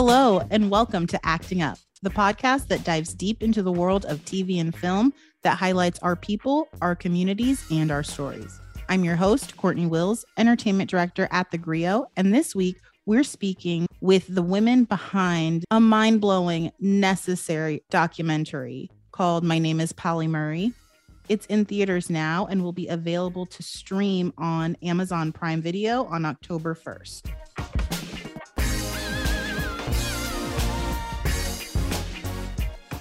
Hello, and welcome to Acting Up, the podcast that dives deep into the world of TV and film that highlights our people, our communities, and our stories. I'm your host, Cortney Wills, entertainment director at The Grio, and this week we're speaking with the women behind a mind blowing, necessary documentary called My Name is Pauli Murray. It's in theaters now and will be available to stream on Amazon Prime Video on October 1st.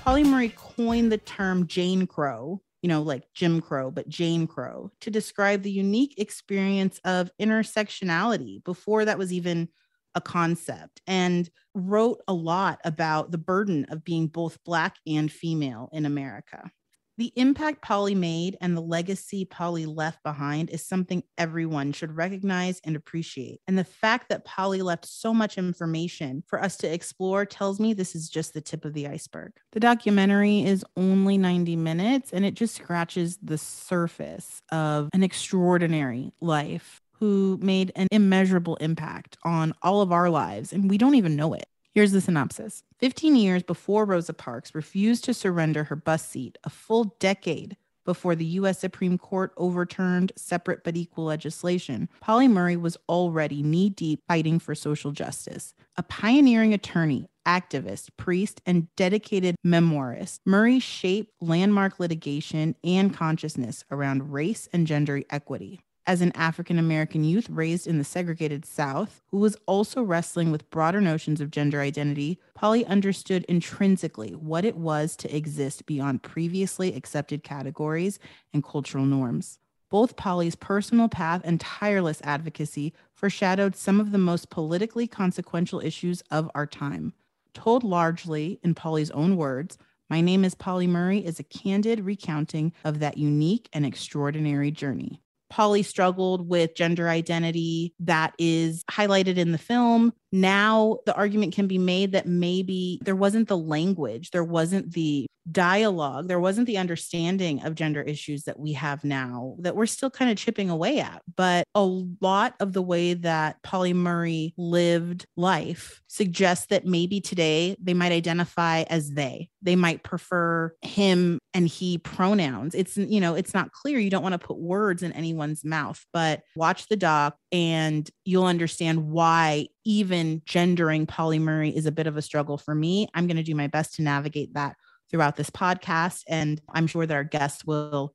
Pauli Murray coined the term Jane Crow, you know, like Jim Crow, but Jane Crow, to describe the unique experience of intersectionality before that was even a concept, and wrote a lot about the burden of being both Black and female in America. The impact Pauli made and the legacy Pauli left behind is something everyone should recognize and appreciate. And the fact that Pauli left so much information for us to explore tells me this is just the tip of the iceberg. The documentary is only 90 minutes and it just scratches the surface of an extraordinary life who made an immeasurable impact on all of our lives, and we don't even know it. Here's the synopsis 15 years before Rosa Parks refused to surrender her bus seat, a full decade before the U.S. Supreme Court overturned separate but equal legislation, Pauli Murray was already knee deep fighting for social justice. A pioneering attorney, activist, priest, and dedicated memoirist, Murray shaped landmark litigation and consciousness around race and gender equity as an African American youth raised in the segregated South, who was also wrestling with broader notions of gender identity, Pauli understood intrinsically what it was to exist beyond previously accepted categories and cultural norms. Both Pauli's personal path and tireless advocacy foreshadowed some of the most politically consequential issues of our time. Told largely in Pauli's own words, My Name is Pauli Murray is a candid recounting of that unique and extraordinary journey. Pauli struggled with gender identity that is highlighted in the film. Now, the argument can be made that maybe there wasn't the language, there wasn't the dialogue, there wasn't the understanding of gender issues that we have now that we're still kind of chipping away at. But a lot of the way that Pauli Murray lived life suggests that maybe today they might identify as they. They might prefer him and he pronouns. It's, you know, it's not clear. You don't want to put words in anyone's mouth, but watch the doc and you'll understand why even gendering Pauli Murray is a bit of a struggle for me. I'm going to do my best to navigate that throughout this podcast. And I'm sure that our guests will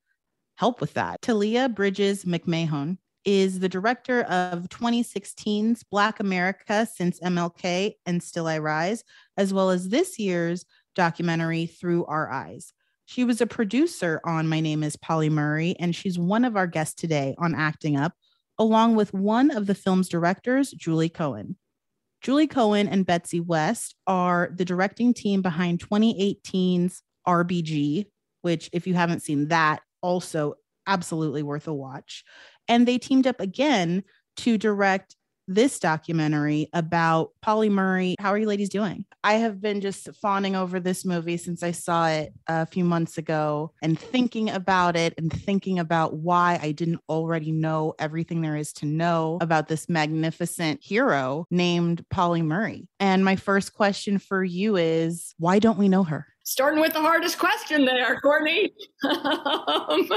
help with that. Talleah Bridges McMahon is the director of 2016's Black America Since MLK and Still I Rise, as well as this year's documentary Through Our Eyes. She was a producer on My Name is Pauli Murray, and she's one of our guests today on Acting Up, along with one of the film's directors, Julie Cohen. Julie Cohen and Betsy West are the directing team behind 2018's RBG, which, if you haven't seen that, also absolutely worth a watch. And they teamed up again to direct this documentary about Pauli Murray. How are you ladies doing? I have been just fawning over this movie since I saw it a few months ago and thinking about it and thinking about why I didn't already know everything there is to know about this magnificent hero named Pauli Murray. And my first question for you is why don't we know her? starting with the hardest question there, Cortney. um,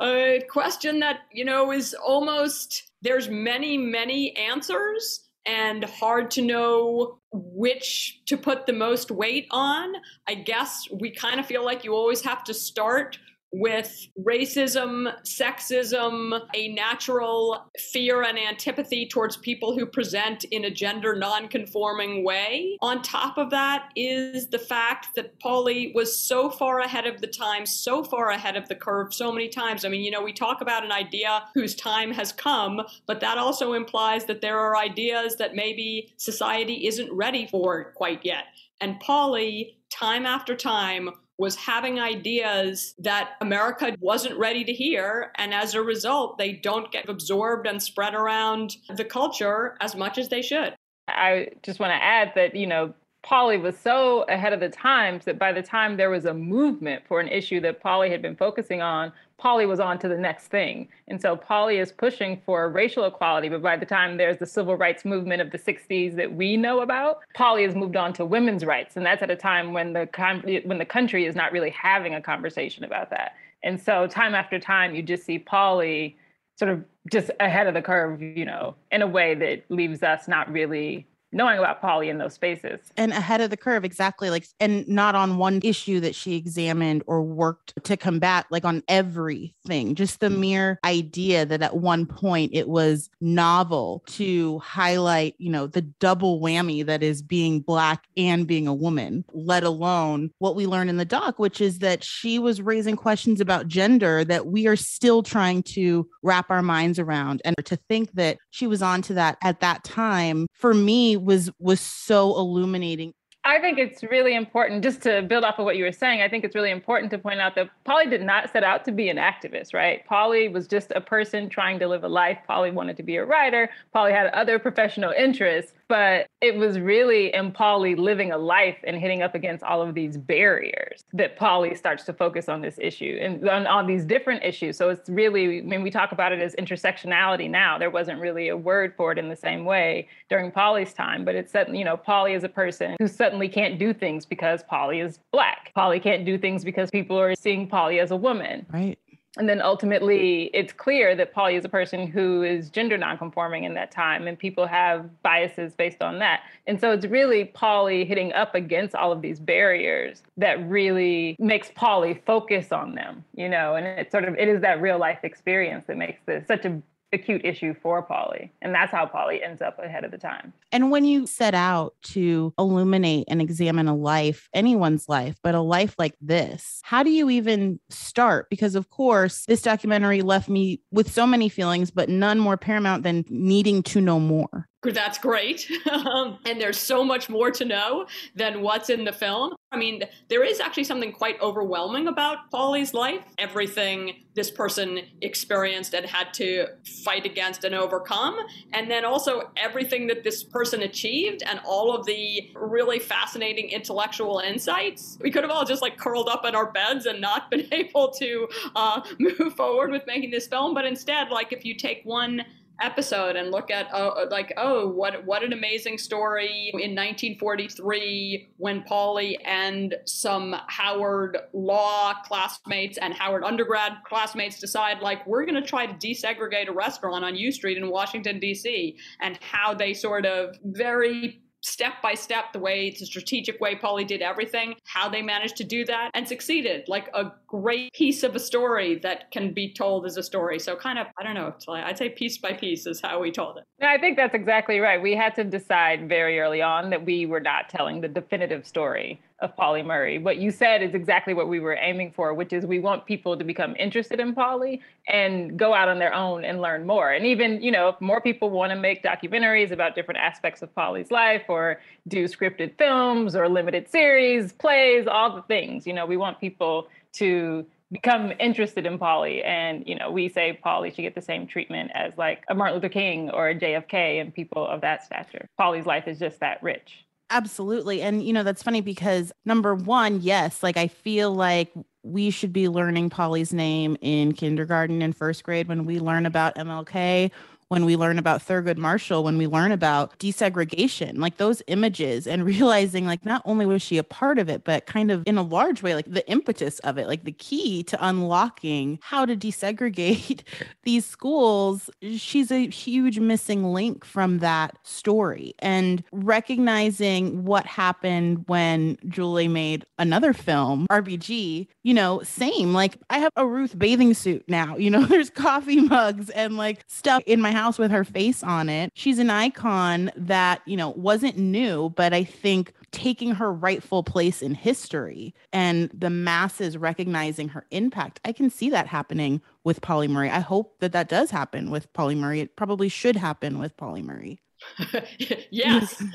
a question that, you know, is almost, there's many, many answers and hard to know which to put the most weight on. I guess we kind of feel like you always have to start with racism, sexism, a natural fear and antipathy towards people who present in a gender nonconforming way. On top of that is the fact that Pauli was so far ahead of the time, so far ahead of the curve so many times. I mean, you know, we talk about an idea whose time has come, but that also implies that there are ideas that maybe society isn't ready for quite yet. And Pauli, time after time, was having ideas that America wasn't ready to hear. And as a result, they don't get absorbed and spread around the culture as much as they should. I just want to add that, you know, Pauli was so ahead of the times that by the time there was a movement for an issue that Pauli had been focusing on, Pauli was on to the next thing. And so Pauli is pushing for racial equality, but by the time there's the civil rights movement of the 60s that we know about, Pauli has moved on to women's rights. And that's at a time when the when the country is not really having a conversation about that. And so time after time you just see Pauli sort of just ahead of the curve, you know, in a way that leaves us not really knowing about Pauli in those spaces. And ahead of the curve, exactly. Like, and not on one issue that she examined or worked to combat, like on everything. Just the mere idea that at one point it was novel to highlight, you know, the double whammy that is being Black and being a woman, let alone what we learned in the doc, which is that she was raising questions about gender that we are still trying to wrap our minds around. And to think that she was onto that at that time, for me, was was so illuminating I think it's really important, just to build off of what you were saying, I think it's really important to point out that Pauli did not set out to be an activist, right? Pauli was just a person trying to live a life. Pauli wanted to be a writer. Pauli had other professional interests, but it was really in Pauli living a life and hitting up against all of these barriers that Pauli starts to focus on this issue and on, all these different issues. So it's really, I mean, we talk about it as intersectionality now. There wasn't really a word for it in the same way during Pauli's time, but it's that, you know, Pauli is a person who suddenly can't do things because Pauli is black. Pauli can't do things because people are seeing Pauli as a woman. Right. And then ultimately, it's clear that Pauli is a person who is gender nonconforming in that time, and people have biases based on that. And so it's really Pauli hitting up against all of these barriers that really makes Pauli focus on them, you know. And it's sort of it is that real life experience that makes this such a acute issue for Pauli. And that's how Pauli ends up ahead of the time. And when you set out to illuminate and examine a life, anyone's life, but a life like this, how do you even start? Because, of course, this documentary left me with so many feelings, but none more paramount than needing to know more. That's great. um, and there's so much more to know than what's in the film. I mean, there is actually something quite overwhelming about Pauli's life. Everything this person experienced and had to fight against and overcome. And then also everything that this person achieved and all of the really fascinating intellectual insights. We could have all just like curled up in our beds and not been able to uh, move forward with making this film. But instead, like if you take one episode and look at oh, uh, like oh what what an amazing story in 1943 when Pauli and some Howard law classmates and Howard undergrad classmates decide like we're going to try to desegregate a restaurant on U Street in Washington D.C. and how they sort of very step by step the way the strategic way Pauli did everything, how they managed to do that and succeeded. Like a great piece of a story that can be told as a story. So kind of, I don't know, I'd say piece by piece is how we told it. I think that's exactly right. We had to decide very early on that we were not telling the definitive story of Pauli Murray. What you said is exactly what we were aiming for, which is we want people to become interested in Pauli and go out on their own and learn more. And even, you know, if more people want to make documentaries about different aspects of Pauli's life or do scripted films or limited series, plays, all the things, you know, we want people to become interested in Pauli. And, you know, we say Pauli should get the same treatment as like a Martin Luther King or a JFK and people of that stature. Pauli's life is just that rich. Absolutely. And, you know, that's funny because number one, yes, like I feel like we should be learning Pauli's name in kindergarten and first grade when we learn about MLK when we learn about Thurgood Marshall, when we learn about desegregation, like those images and realizing like not only was she a part of it, but kind of in a large way, like the impetus of it, like the key to unlocking how to desegregate these schools. She's a huge missing link from that story. And recognizing what happened when Julie made another film, RBG, you know, same. Like I have a Ruth bathing suit now, you know, there's coffee mugs and like stuff in my house with her face on it. She's an icon that, you know, wasn't new, but I think taking her rightful place in history and the masses recognizing her impact, I can see that happening with Pauli Murray. I hope that that does happen with Pauli Murray. It probably should happen with Pauli Murray. yes.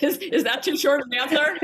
is, is that too short an answer?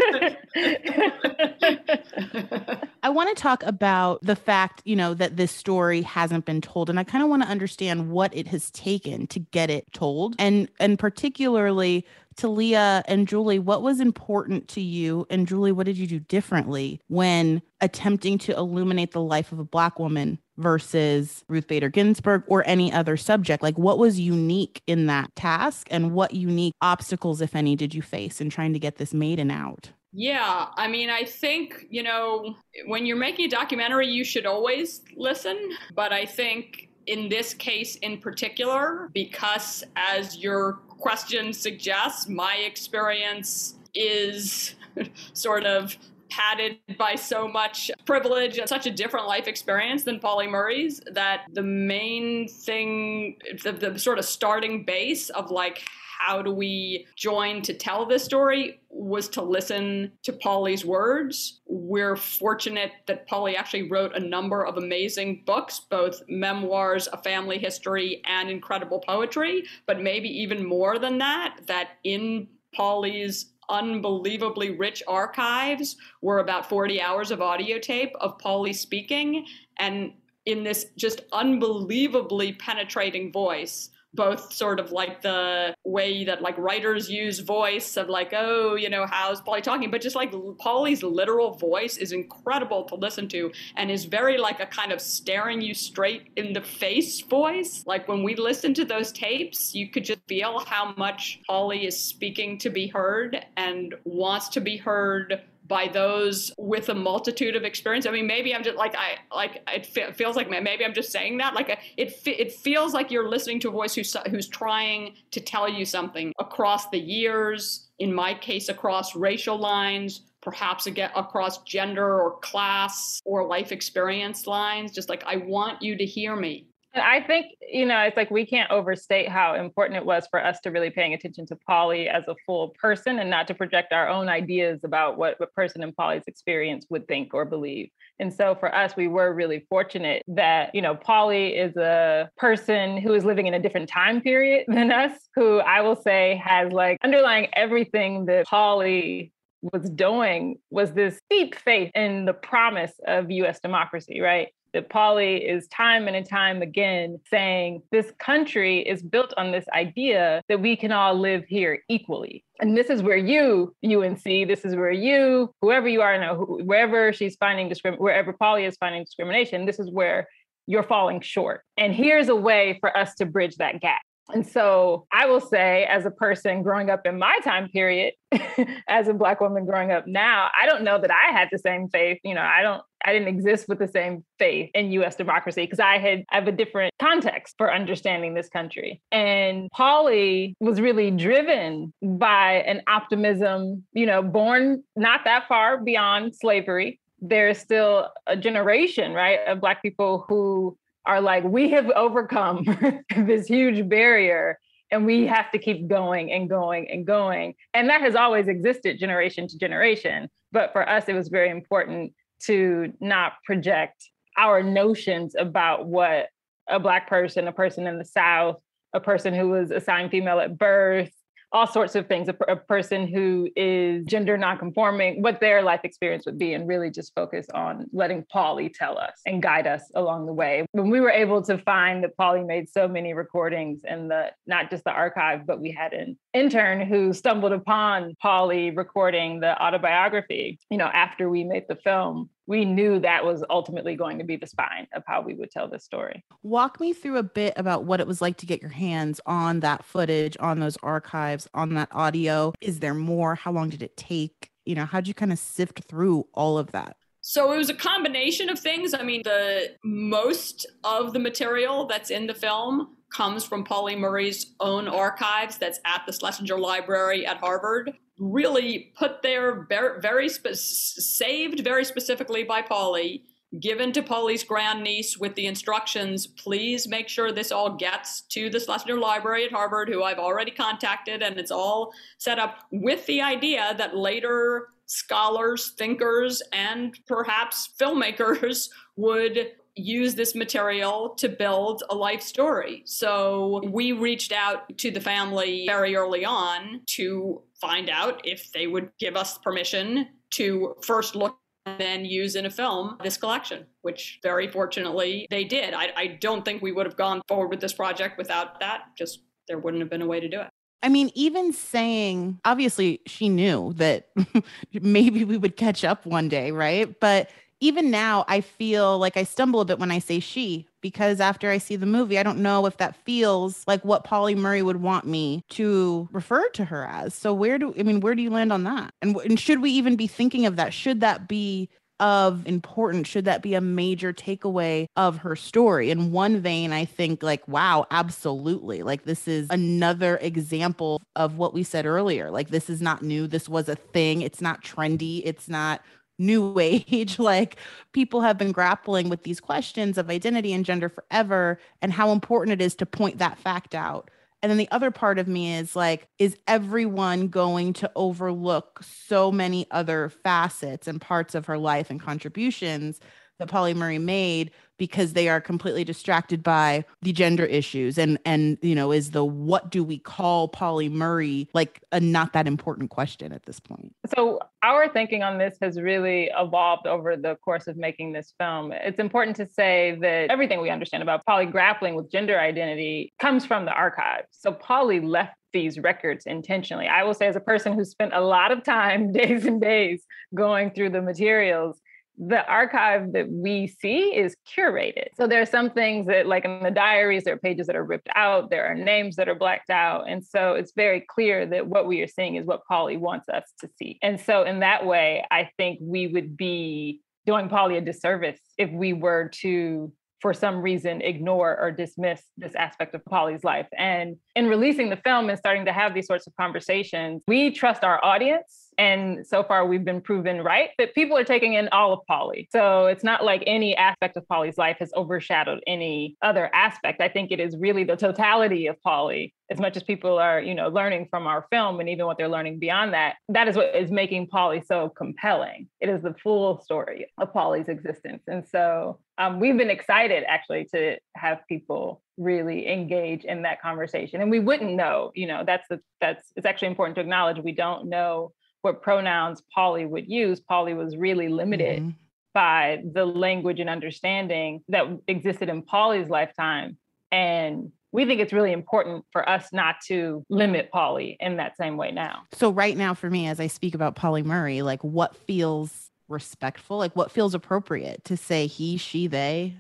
I want to talk about the fact, you know, that this story hasn't been told. And I kind of want to understand what it has taken to get it told. And and particularly to Leah and Julie, what was important to you? And Julie, what did you do differently when attempting to illuminate the life of a Black woman versus Ruth Bader Ginsburg or any other subject? Like, what was unique in that task? And what unique obstacles, if any, did you face in trying to get this maiden out? Yeah, I mean, I think, you know, when you're making a documentary, you should always listen. But I think in this case in particular, because as your question suggests, my experience is sort of padded by so much privilege and such a different life experience than Pauli Murray's that the main thing, the, the sort of starting base of like how do we join to tell this story was to listen to Pauli's words. We're fortunate that Pauli actually wrote a number of amazing books, both memoirs, a family history, and incredible poetry, but maybe even more than that, that in Pauli's unbelievably rich archives were about 40 hours of audio tape of Pauli speaking and in this just unbelievably penetrating voice both sort of like the way that like writers use voice of like oh you know how's Pauli talking? But just like Pauli's literal voice is incredible to listen to and is very like a kind of staring you straight in the face voice. Like when we listen to those tapes you could just feel how much Pauli is speaking to be heard and wants to be heard by those with a multitude of experience. I mean, maybe I'm just like I like it feels like maybe I'm just saying that. Like it it feels like you're listening to a voice who's who's trying to tell you something across the years. In my case, across racial lines, perhaps again across gender or class or life experience lines. Just like I want you to hear me. I think, you know, it's like we can't overstate how important it was for us to really paying attention to Pauli as a full person and not to project our own ideas about what a person in Pauli's experience would think or believe. And so for us, we were really fortunate that, you know, Pauli is a person who is living in a different time period than us, who I will say has like underlying everything that Pauli was doing was this deep faith in the promise of US democracy, right? That Pauli is time and time again saying this country is built on this idea that we can all live here equally. And this is where you, UNC, this is where you, whoever you are now, wherever she's finding discrimination, wherever Pauli is finding discrimination, this is where you're falling short. And here's a way for us to bridge that gap. And so I will say, as a person growing up in my time period, as a Black woman growing up now, I don't know that I had the same faith. You know, I don't, I didn't exist with the same faith in US democracy because I had I have a different context for understanding this country. And Pauli was really driven by an optimism, you know, born not that far beyond slavery. There's still a generation, right, of Black people who are like, we have overcome this huge barrier and we have to keep going and going and going. And that has always existed generation to generation. But for us, it was very important to not project our notions about what a Black person, a person in the South, a person who was assigned female at birth, all sorts of things. A, a, person who is gender nonconforming, what their life experience would be, and really just focus on letting Pauli tell us and guide us along the way. When we were able to find that Pauli made so many recordings in the not just the archive, but we had an intern who stumbled upon Pauli recording the autobiography, you know, after we made the film we knew that was ultimately going to be the spine of how we would tell this story. Walk me through a bit about what it was like to get your hands on that footage, on those archives, on that audio. Is there more? How long did it take? You know, how'd you kind of sift through all of that? So it was a combination of things. I mean, the most of the material that's in the film comes from Pauli Murray's own archives that's at the Schlesinger Library at Harvard really put there very, very spe- saved very specifically by Pauli, given to Pauli's grandniece with the instructions please make sure this all gets to the Schlesinger Library at Harvard, who I've already contacted, and it's all set up with the idea that later scholars, thinkers, and perhaps filmmakers would use this material to build a life story. So we reached out to the family very early on to find out if they would give us permission to first look and then use in a film this collection, which very fortunately they did. I, I don't think we would have gone forward with this project without that. Just there wouldn't have been a way to do it. I mean, even saying, obviously, she knew that maybe we would catch up one day, right? But even now, I feel like I stumble a bit when I say she, because after I see the movie, I don't know if that feels like what Pauli Murray would want me to refer to her as. So, where do I mean, where do you land on that? And, and should we even be thinking of that? Should that be of importance? Should that be a major takeaway of her story? In one vein, I think, like, wow, absolutely. Like, this is another example of what we said earlier. Like, this is not new. This was a thing. It's not trendy. It's not new age like people have been grappling with these questions of identity and gender forever and how important it is to point that fact out. And then the other part of me is like, is everyone going to overlook so many other facets and parts of her life and contributions that Pauli Murray made because they are completely distracted by the gender issues and and you know is the what do we call Pauli Murray like a not that important question at this point. So our thinking on this has really evolved over the course of making this film. It's important to say that everything we understand about Pauli grappling with gender identity comes from the archive. So Pauli left these records intentionally. I will say, as a person who spent a lot of time, days and days, going through the materials, the archive that we see is curated. So there are some things that, like in the diaries, there are pages that are ripped out, there are names that are blacked out. And so it's very clear that what we are seeing is what Pauli wants us to see. And so, in that way, I think we would be doing Pauli a disservice if we were to for some reason ignore or dismiss this aspect of Pauli's life. And in releasing the film and starting to have these sorts of conversations, we trust our audience and so far, we've been proven right that people are taking in all of Pauli. So it's not like any aspect of Pauli's life has overshadowed any other aspect. I think it is really the totality of Pauli as much as people are, you know, learning from our film and even what they're learning beyond that. That is what is making Pauli so compelling. It is the full story of Pauli's existence. And so um, we've been excited actually to have people really engage in that conversation and we wouldn't know you know that's the that's it's actually important to acknowledge we don't know what pronouns Pauli would use, Pauli was really limited mm-hmm. by the language and understanding that existed in Pauli's lifetime. And we think it's really important for us not to limit Pauli in that same way now. So, right now, for me, as I speak about Pauli Murray, like what feels respectful, like what feels appropriate to say he, she, they?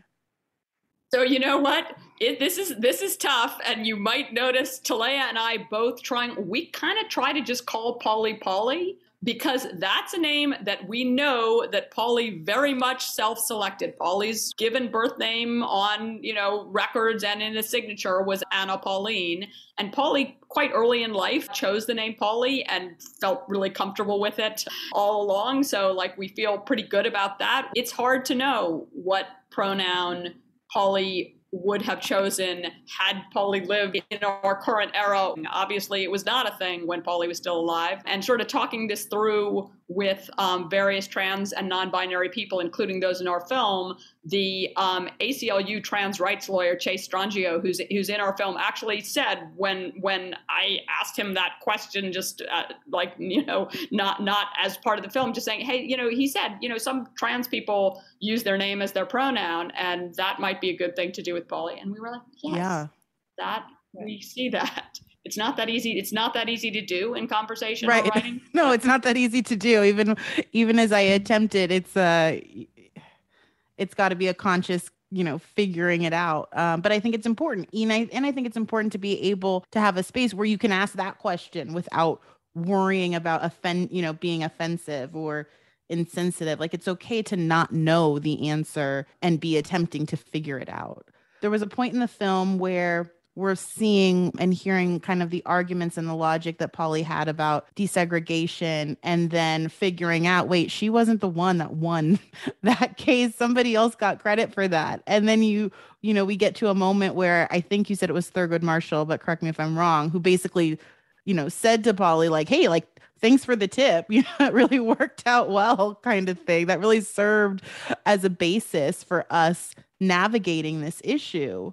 So you know what? It, this is this is tough, and you might notice Talleah and I both trying. We kind of try to just call Pauli Pauli because that's a name that we know that Pauli very much self-selected. Pauli's given birth name on you know records and in a signature was Anna Pauline, and Pauli quite early in life chose the name Pauli and felt really comfortable with it all along. So like we feel pretty good about that. It's hard to know what pronoun Pauli would have chosen had Pauli lived in our current era. Obviously, it was not a thing when Pauli was still alive. And sort of talking this through with um, various trans and non binary people, including those in our film, the um, ACLU trans rights lawyer, Chase Strangio, who's, who's in our film, actually said when, when I asked him that question, just uh, like, you know, not, not as part of the film, just saying, hey, you know, he said, you know, some trans people use their name as their pronoun, and that might be a good thing to do with Pauli. And we were like, yes, yeah. that we see that. It's not that easy it's not that easy to do in conversation right. no it's not that easy to do. Even even as i attempted it's uh it's got to be a conscious you know figuring it out. Um, but i think it's important and I, and I think it's important to be able to have a space where you can ask that question without worrying about offend you know being offensive or insensitive. Like it's okay to not know the answer and be attempting to figure it out. There was a point in the film where we're seeing and hearing kind of the arguments and the logic that Pauli had about desegregation and then figuring out, wait, she wasn't the one that won that case. Somebody else got credit for that. And then you, you know, we get to a moment where I think you said it was Thurgood Marshall, but correct me if I'm wrong, who basically, you know, said to Pauli like, hey, like, thanks for the tip. You know, it really worked out well, kind of thing. That really served as a basis for us navigating this issue.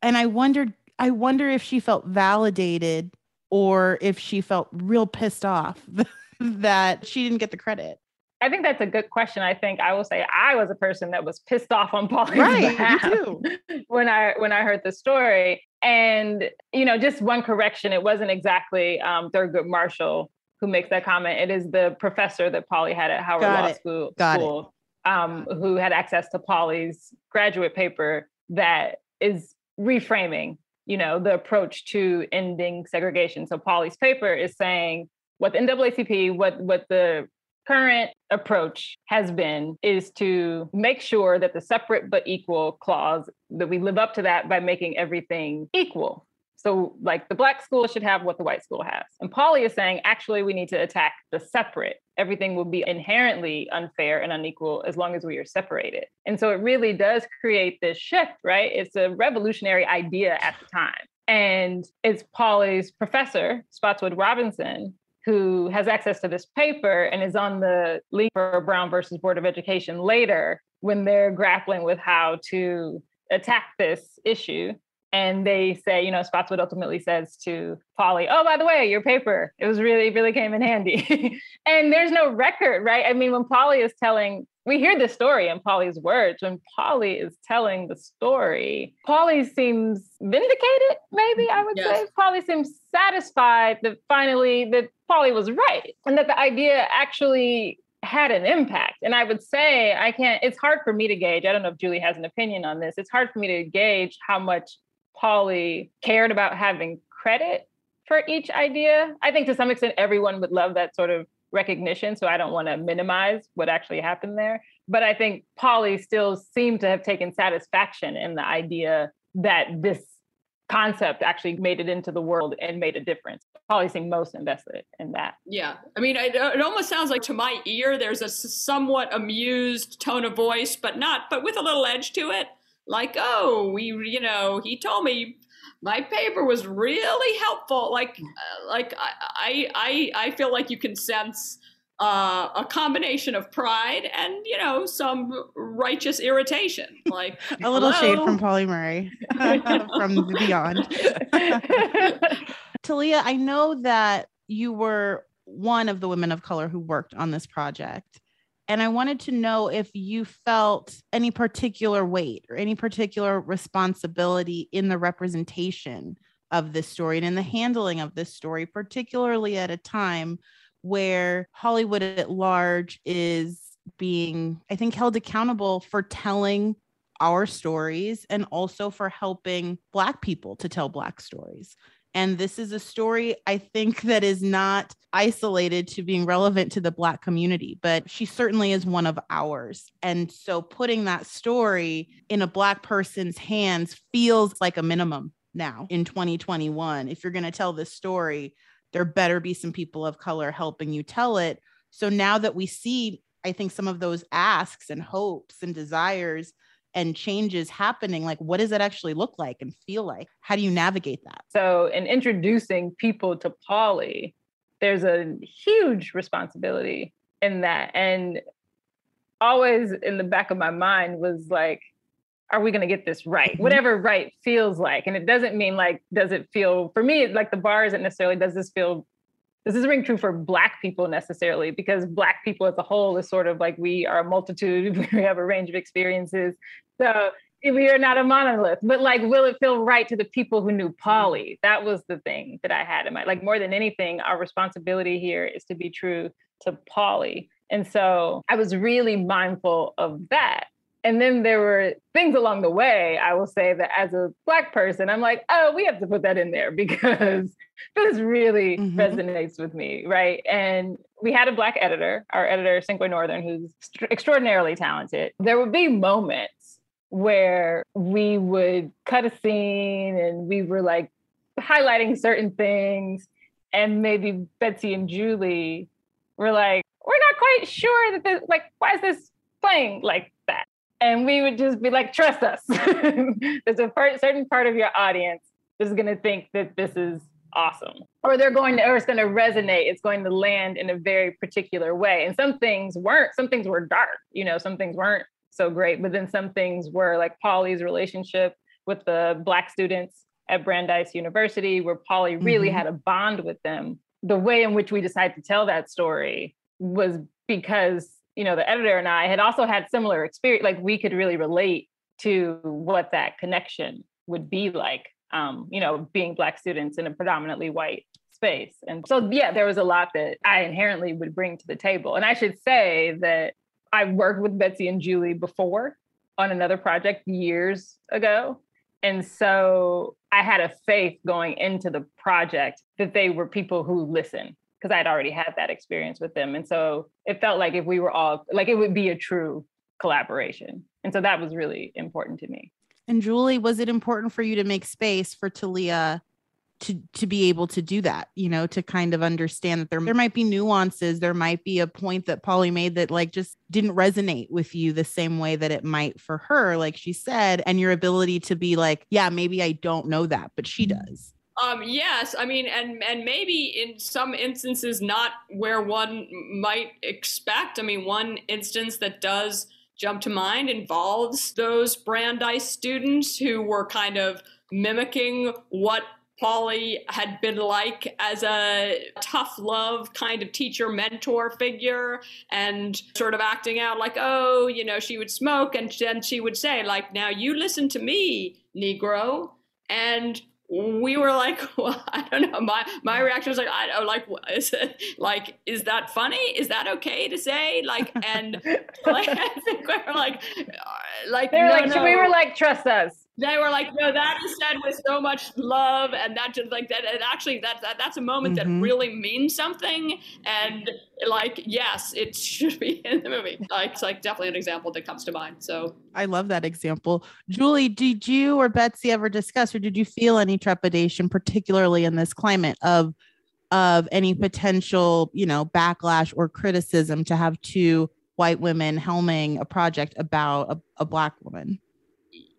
And I wondered, I wonder if she felt validated or if she felt real pissed off that she didn't get the credit. I think that's a good question. I think I will say I was a person that was pissed off on Paul right, too. when I when I heard the story. And you know, just one correction: it wasn't exactly um, Thurgood Marshall who makes that comment. It is the professor that Pauli had at Howard Got Law it. School, Got school um, who had access to Pauli's graduate paper that is reframing, you know, the approach to ending segregation. So Pauli's paper is saying what the NAACP, what what the current approach has been is to make sure that the separate but equal clause that we live up to that by making everything equal so, like the black school should have what the white school has. And Pauli is saying, actually, we need to attack the separate. Everything will be inherently unfair and unequal as long as we are separated. And so it really does create this shift, right? It's a revolutionary idea at the time. And it's Pauli's professor, Spotswood Robinson, who has access to this paper and is on the link for Brown versus Board of Education later when they're grappling with how to attack this issue and they say, you know, Spotswood ultimately says to Pauli, "Oh, by the way, your paper, it was really, really came in handy." and there's no record, right? I mean, when Pauli is telling, we hear the story in Pauli's words. When Pauli is telling the story, Pauli seems vindicated. Maybe I would Yes. say Pauli seems satisfied that finally that Pauli was right, and that the idea actually had an impact. And I would say I can't. It's hard for me to gauge. I don't know if Julie has an opinion on this. It's hard for me to gauge how much Pauli cared about having credit for each idea. I think to some extent everyone would love that sort of recognition. So I don't want to minimize what actually happened there. But I think Pauli still seemed to have taken satisfaction in the idea that this concept actually made it into the world and made a difference. Pauli seemed most invested in that. Yeah. I mean, it, it almost sounds like to my ear, there's a somewhat amused tone of voice, but not, but with a little edge to it. Like, oh, we, you know, he told me my paper was really helpful. Like, uh, like I, I, I feel like you can sense uh, a combination of pride and, you know, some righteous irritation. Like, A little shade from Pauli Murray from Beyond. Talleah, I know that you were one of the women of color who worked on this project. And I wanted to know if you felt any particular weight or any particular responsibility in the representation of this story and in the handling of this story, particularly at a time where Hollywood at large is being, I think, held accountable for telling our stories and also for helping Black people to tell Black stories. And this is a story I think that is not isolated to being relevant to the Black community, but she certainly is one of ours. And so putting that story in a Black person's hands feels like a minimum now in 2021. If you're going to tell this story, there better be some people of color helping you tell it. So now that we see, I think, some of those asks and hopes and desires and changes happening like what does that actually look like and feel like how do you navigate that So, in introducing people to Pauli, there's a huge responsibility in that. And always in the back of my mind was like, are we going to get this right? Mhm. Whatever right feels like. And it doesn't mean like, does it feel, for me, like the bar isn't necessarily, does this feel, this ring true for Black people necessarily? Because Black people as a whole is sort of like we are a multitude, we have a range of experiences. So we are not a monolith, but like, will it feel right to the people who knew Pauli? That was the thing that I had in mind. Like, more than anything, our responsibility here is to be true to Pauli. And so I was really mindful of that. And then there were things along the way, I will say that as a Black person, I'm like, oh, we have to put that in there because this really Mhm. resonates with me. Right. And we had a Black editor, our editor, Cinque Northern, who's extra- extraordinarily talented. There would be moments where we would cut a scene and we were like highlighting certain things. And maybe Betsy and Julie were like, we're not quite sure that this, like, why is this playing like? And we would just be like, trust us. There's a part, certain part of your audience that's going to think that this is awesome. Or they're going to, or it's going to resonate. It's going to land in a very particular way. And some things weren't, some things were dark, you know, some things weren't so great. But then some things were like Pauli's relationship with the Black students at Brandeis University, where Pauli really mm-hmm. had a bond with them. The way in which we decided to tell that story was because, you know, the editor and I had also had similar experience, like we could really relate to what that connection would be like, um, you know, being Black students in a predominantly white space. And so, yeah, there was a lot that I inherently would bring to the table. And I should say that I worked with Betsy and Julie before on another project years ago. And so I had a faith going into the project that they were people who listen because I'd already had that experience with them. And so it felt like if we were all like it would be a true collaboration. And so that was really important to me. And Julie, was it important for you to make space for Talleah to to be able to do that you know to kind of understand that there there might be nuances there might be a point that Pauli made that like just didn't resonate with you the same way that it might for her like she said and your ability to be like yeah maybe I don't know that but she mm-hmm. does um, yes, I mean, and and maybe in some instances not where one might expect. I mean, one instance that does jump to mind involves those Brandeis students who were kind of mimicking what Pauli had been like as a tough love kind of teacher mentor figure and sort of acting out like, oh, you know, she would smoke and then she would say, like, now you listen to me, Negro. And we were like, well, I don't know. My my reaction was like, I don't like, is it like, is that funny? Is that okay to say? Like, and like, I think we were like, uh, like, they were no, like, no. we were like, trust us they were like, no, that is said with so much love, and that just like that. And actually, that, that that's a moment mm-hmm. that really means something. And like, yes, it should be in the movie. Like, it's like definitely an example that comes to mind. So I love that example. Julie, did you or Betsy ever discuss, or did you feel any trepidation, particularly in this climate of of any potential, you know, backlash or criticism to have two white women helming a project about a, a black woman?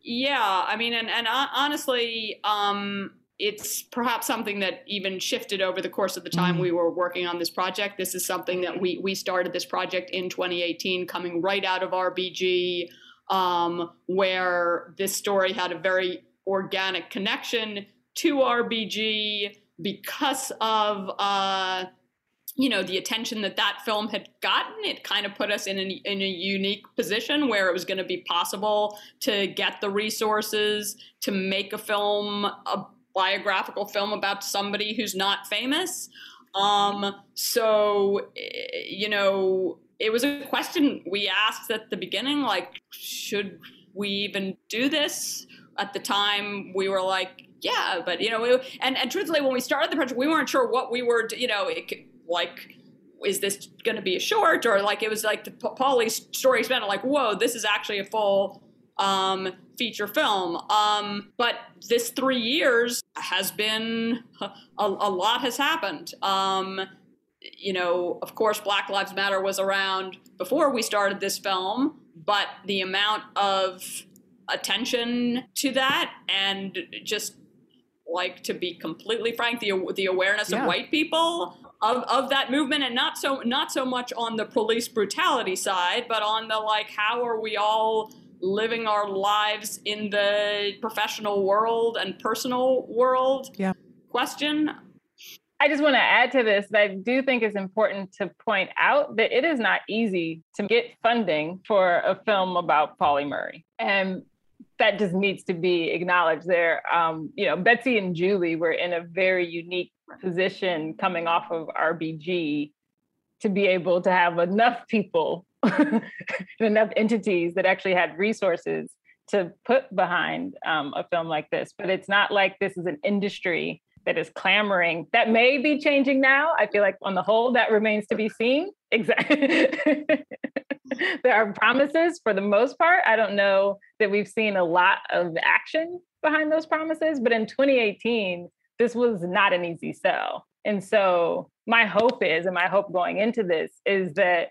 Yeah, I mean, and and honestly, um, it's perhaps something that even shifted over the course of the time mm-hmm. we were working on this project. This is something that we we started this project in 2018, coming right out of RBG, um, where this story had a very organic connection to RBG because of. Uh, you know the attention that that film had gotten it kind of put us in, a in a unique position where it was going to be possible to get the resources to make a film a biographical film about somebody who's not famous. Um, so eh, you know it was a question we asked at the beginning like should we even do this? At the time we were like yeah but you know we, and, and truthfully when we started the project we weren't sure what we were you know it, like is this going to be a short? Or like it was like the Pauli's story expanded like whoa this is actually a full um, feature film. Um, but this three years has been a, a lot has happened. Um, you know of course black lives matter was around before we started this film but the amount of attention to that and just like to be completely frank the the awareness yeah. of white people of, of that movement and not so not so much on the police brutality side but on the like how are we all living our lives in the professional world and personal world yeah question I just want to add to this that I do think it's important to point out that it is not easy to get funding for a film about Pauli Murray. And that just needs to be acknowledged there. Um, you know, Betsy and Julie were in a very unique position coming off of RBG to be able to have enough people, enough entities that actually had resources to put behind um, a film like this. But it's not like this is an industry that is clamoring. That may be changing now. I feel like on the whole, that remains to be seen. Exactly. there are promises for the most part. I don't know that we've seen a lot of action behind those promises, but in 2018, this was not an easy sell. And so my hope is, and my hope going into this is that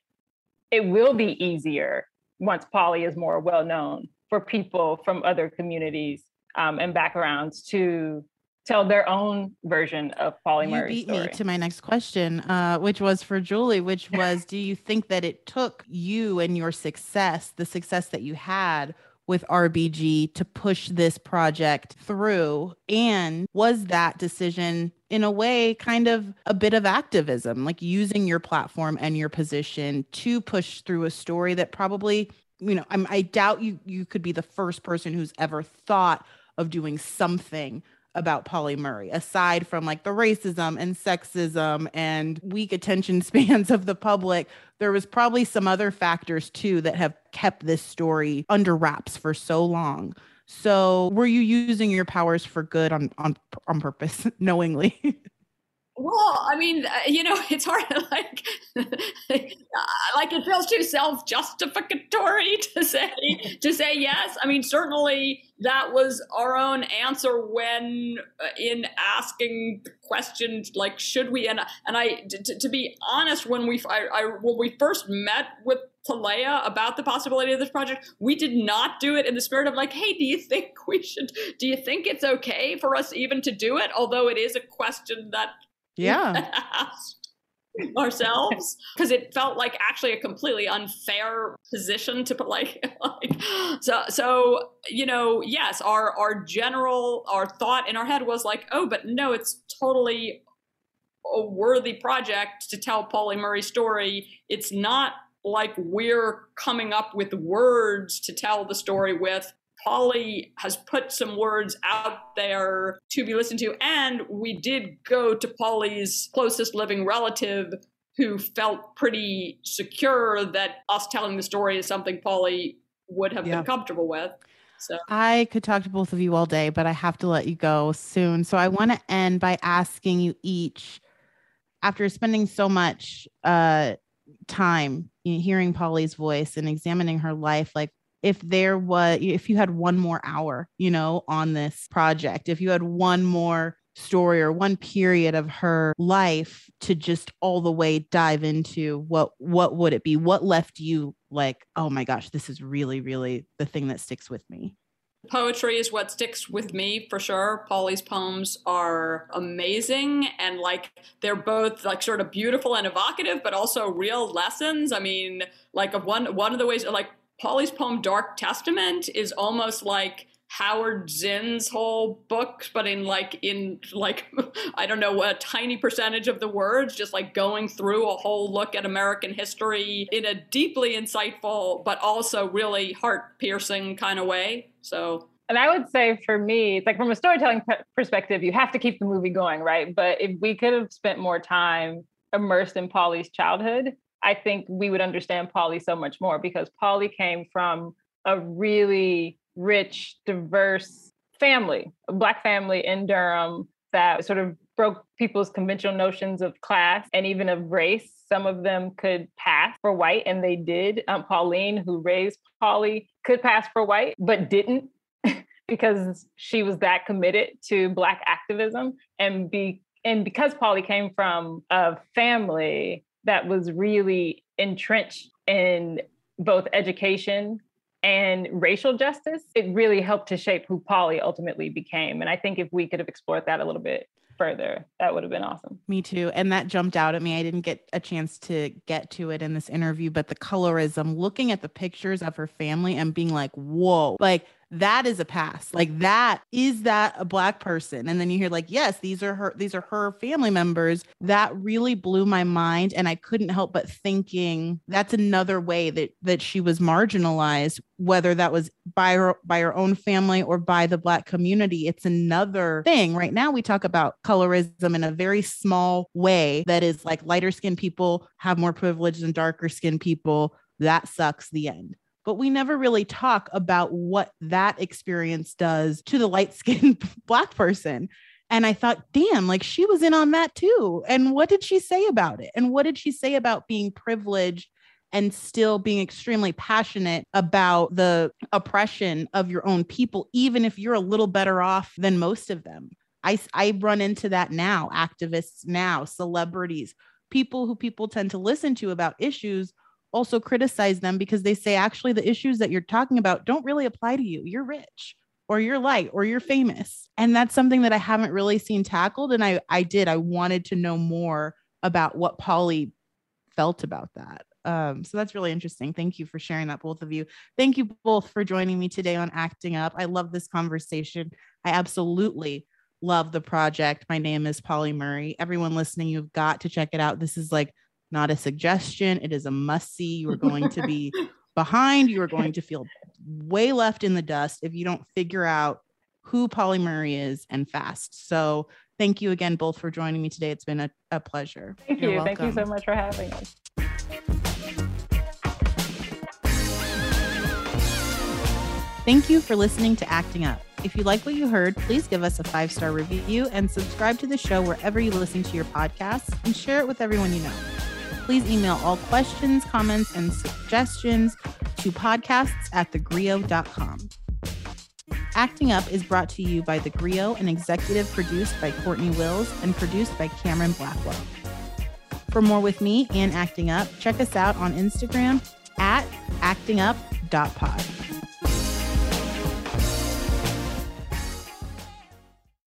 it will be easier once Pauli is more well known for people from other communities um, and backgrounds to tell their own version of Pauli you Murray's beat story. me to my next question, uh, which was for Julie, which was do you think that it took you and your success, the success that you had with RBG to push this project through? And was that decision in a way kind of a bit of activism, like using your platform and your position to push through a story that probably, you know, I'm, I doubt you you could be the first person who's ever thought of doing something about Pauli Murray, aside from like the racism and sexism and weak attention spans of the public, there was probably some other factors too that have kept this story under wraps for so long. So, were you using your powers for good on on on purpose, knowingly? Well, I mean, uh, you know, it's hard like, like it feels too self-justificatory to say to say yes. I mean, certainly that was our own answer when uh, in asking the questions like, should we? And and I, to, to be honest, when we I, I when we first met with Talleah about the possibility of this project. We did not do it in the spirit of like, hey, do you think we should? Do you think it's okay for us even to do it? Although it is a question that yeah. Ourselves because it felt like actually a completely unfair position to put like, like so so you know yes our our general our thought in our head was like oh but no it's totally a worthy project to tell Pauli Murray's story. It's not like we're coming up with words to tell the story with Pauli has put some words out there to be listened to. And we did go to Pauli's closest living relative who felt pretty secure that us telling the story is something Pauli would have been comfortable with. So I could talk to both of you all day, but I have to let you go soon. So I want to end by asking you each, after spending so much uh, time you know, hearing Pauli's voice and examining her life, like if there was if you had one more hour you know on this project if you had one more story or one period of her life to just all the way dive into what what would it be what left you like oh my gosh this is really really the thing that sticks with me Poetry is what sticks with me for sure. Pauli's poems are amazing and like they're both like sort of beautiful and evocative, but also real lessons. I mean, like one one of the ways like Pauli's poem Dark Testament is almost like Howard Zinn's whole book, but in like in like I don't know a tiny percentage of the words, just like going through a whole look at American history in a deeply insightful but also really heart piercing kind of way. So and I would say for me, like from a storytelling perspective, you have to keep the movie going, right? But if we could have spent more time immersed in Pauli's childhood, I think we would understand Pauli so much more because Pauli came from a really rich, diverse family, a Black family in Durham that sort of broke people's conventional notions of class and even of race. Some of them could pass for white, and they did. Um, Pauline, who raised Pauli, could pass for white, but didn't because she was that committed to Black activism. And be and because Pauli came from a family that was really entrenched in both education and racial justice, it really helped to shape who Pauli ultimately became. And I think if we could have explored that a little bit further, that would have been awesome. Me too. And that jumped out at me. I didn't get a chance to get to it in this interview, but the colorism, looking at the pictures of her family and being like, whoa, like that is a pass. Like that is that a black person? And then you hear like yes these are her these are her family members. That really blew my mind and i couldn't help but thinking that's another way that that she was marginalized whether that was by her by her own family or by the black community. It's another thing. Right now we talk about colorism in a very small way that is like lighter skinned people have more privilege than darker skinned people. That sucks. The end but we never really talk about what that experience does to the light skinned black person. And I thought, damn, like she was in on that too. And what did she say about it? And what did she say about being privileged and still being extremely passionate about the oppression of your own people, even if you're a little better off than most of them? I, I run into that now, activists now, celebrities, people who people tend to listen to about issues also criticize them because they say actually the issues that you're talking about don't really apply to you. You're rich or you're light or you're famous. And that's something that I haven't really seen tackled. And I, I did, I wanted to know more about what Pauli felt about that. Um, so that's really interesting. Thank you for sharing that, both of you. Thank you both for joining me today on Acting Up. I love this conversation. I absolutely love the project. My name is Pauli Murray. Everyone listening, you've got to check it out. This is like not a suggestion, it is a must see. You are going to be behind. You are going to feel way left in the dust if you don't figure out who Pauli Murray is and fast. So thank you again both for joining me today. It's been a, a pleasure. Thank You're you. Welcome. Thank you so much for having us. Thank you for listening to Acting Up. If you like what you heard, please give us a five star review and subscribe to the show wherever you listen to your podcasts and share it with everyone you know. Please email all questions, comments, and suggestions to podcasts at thegrio.com. Acting Up is brought to you by The Grio and executive produced by Cortney Wills and produced by Cameron Blackwell. For more with me and Acting Up, check us out on Instagram at actingup.pod.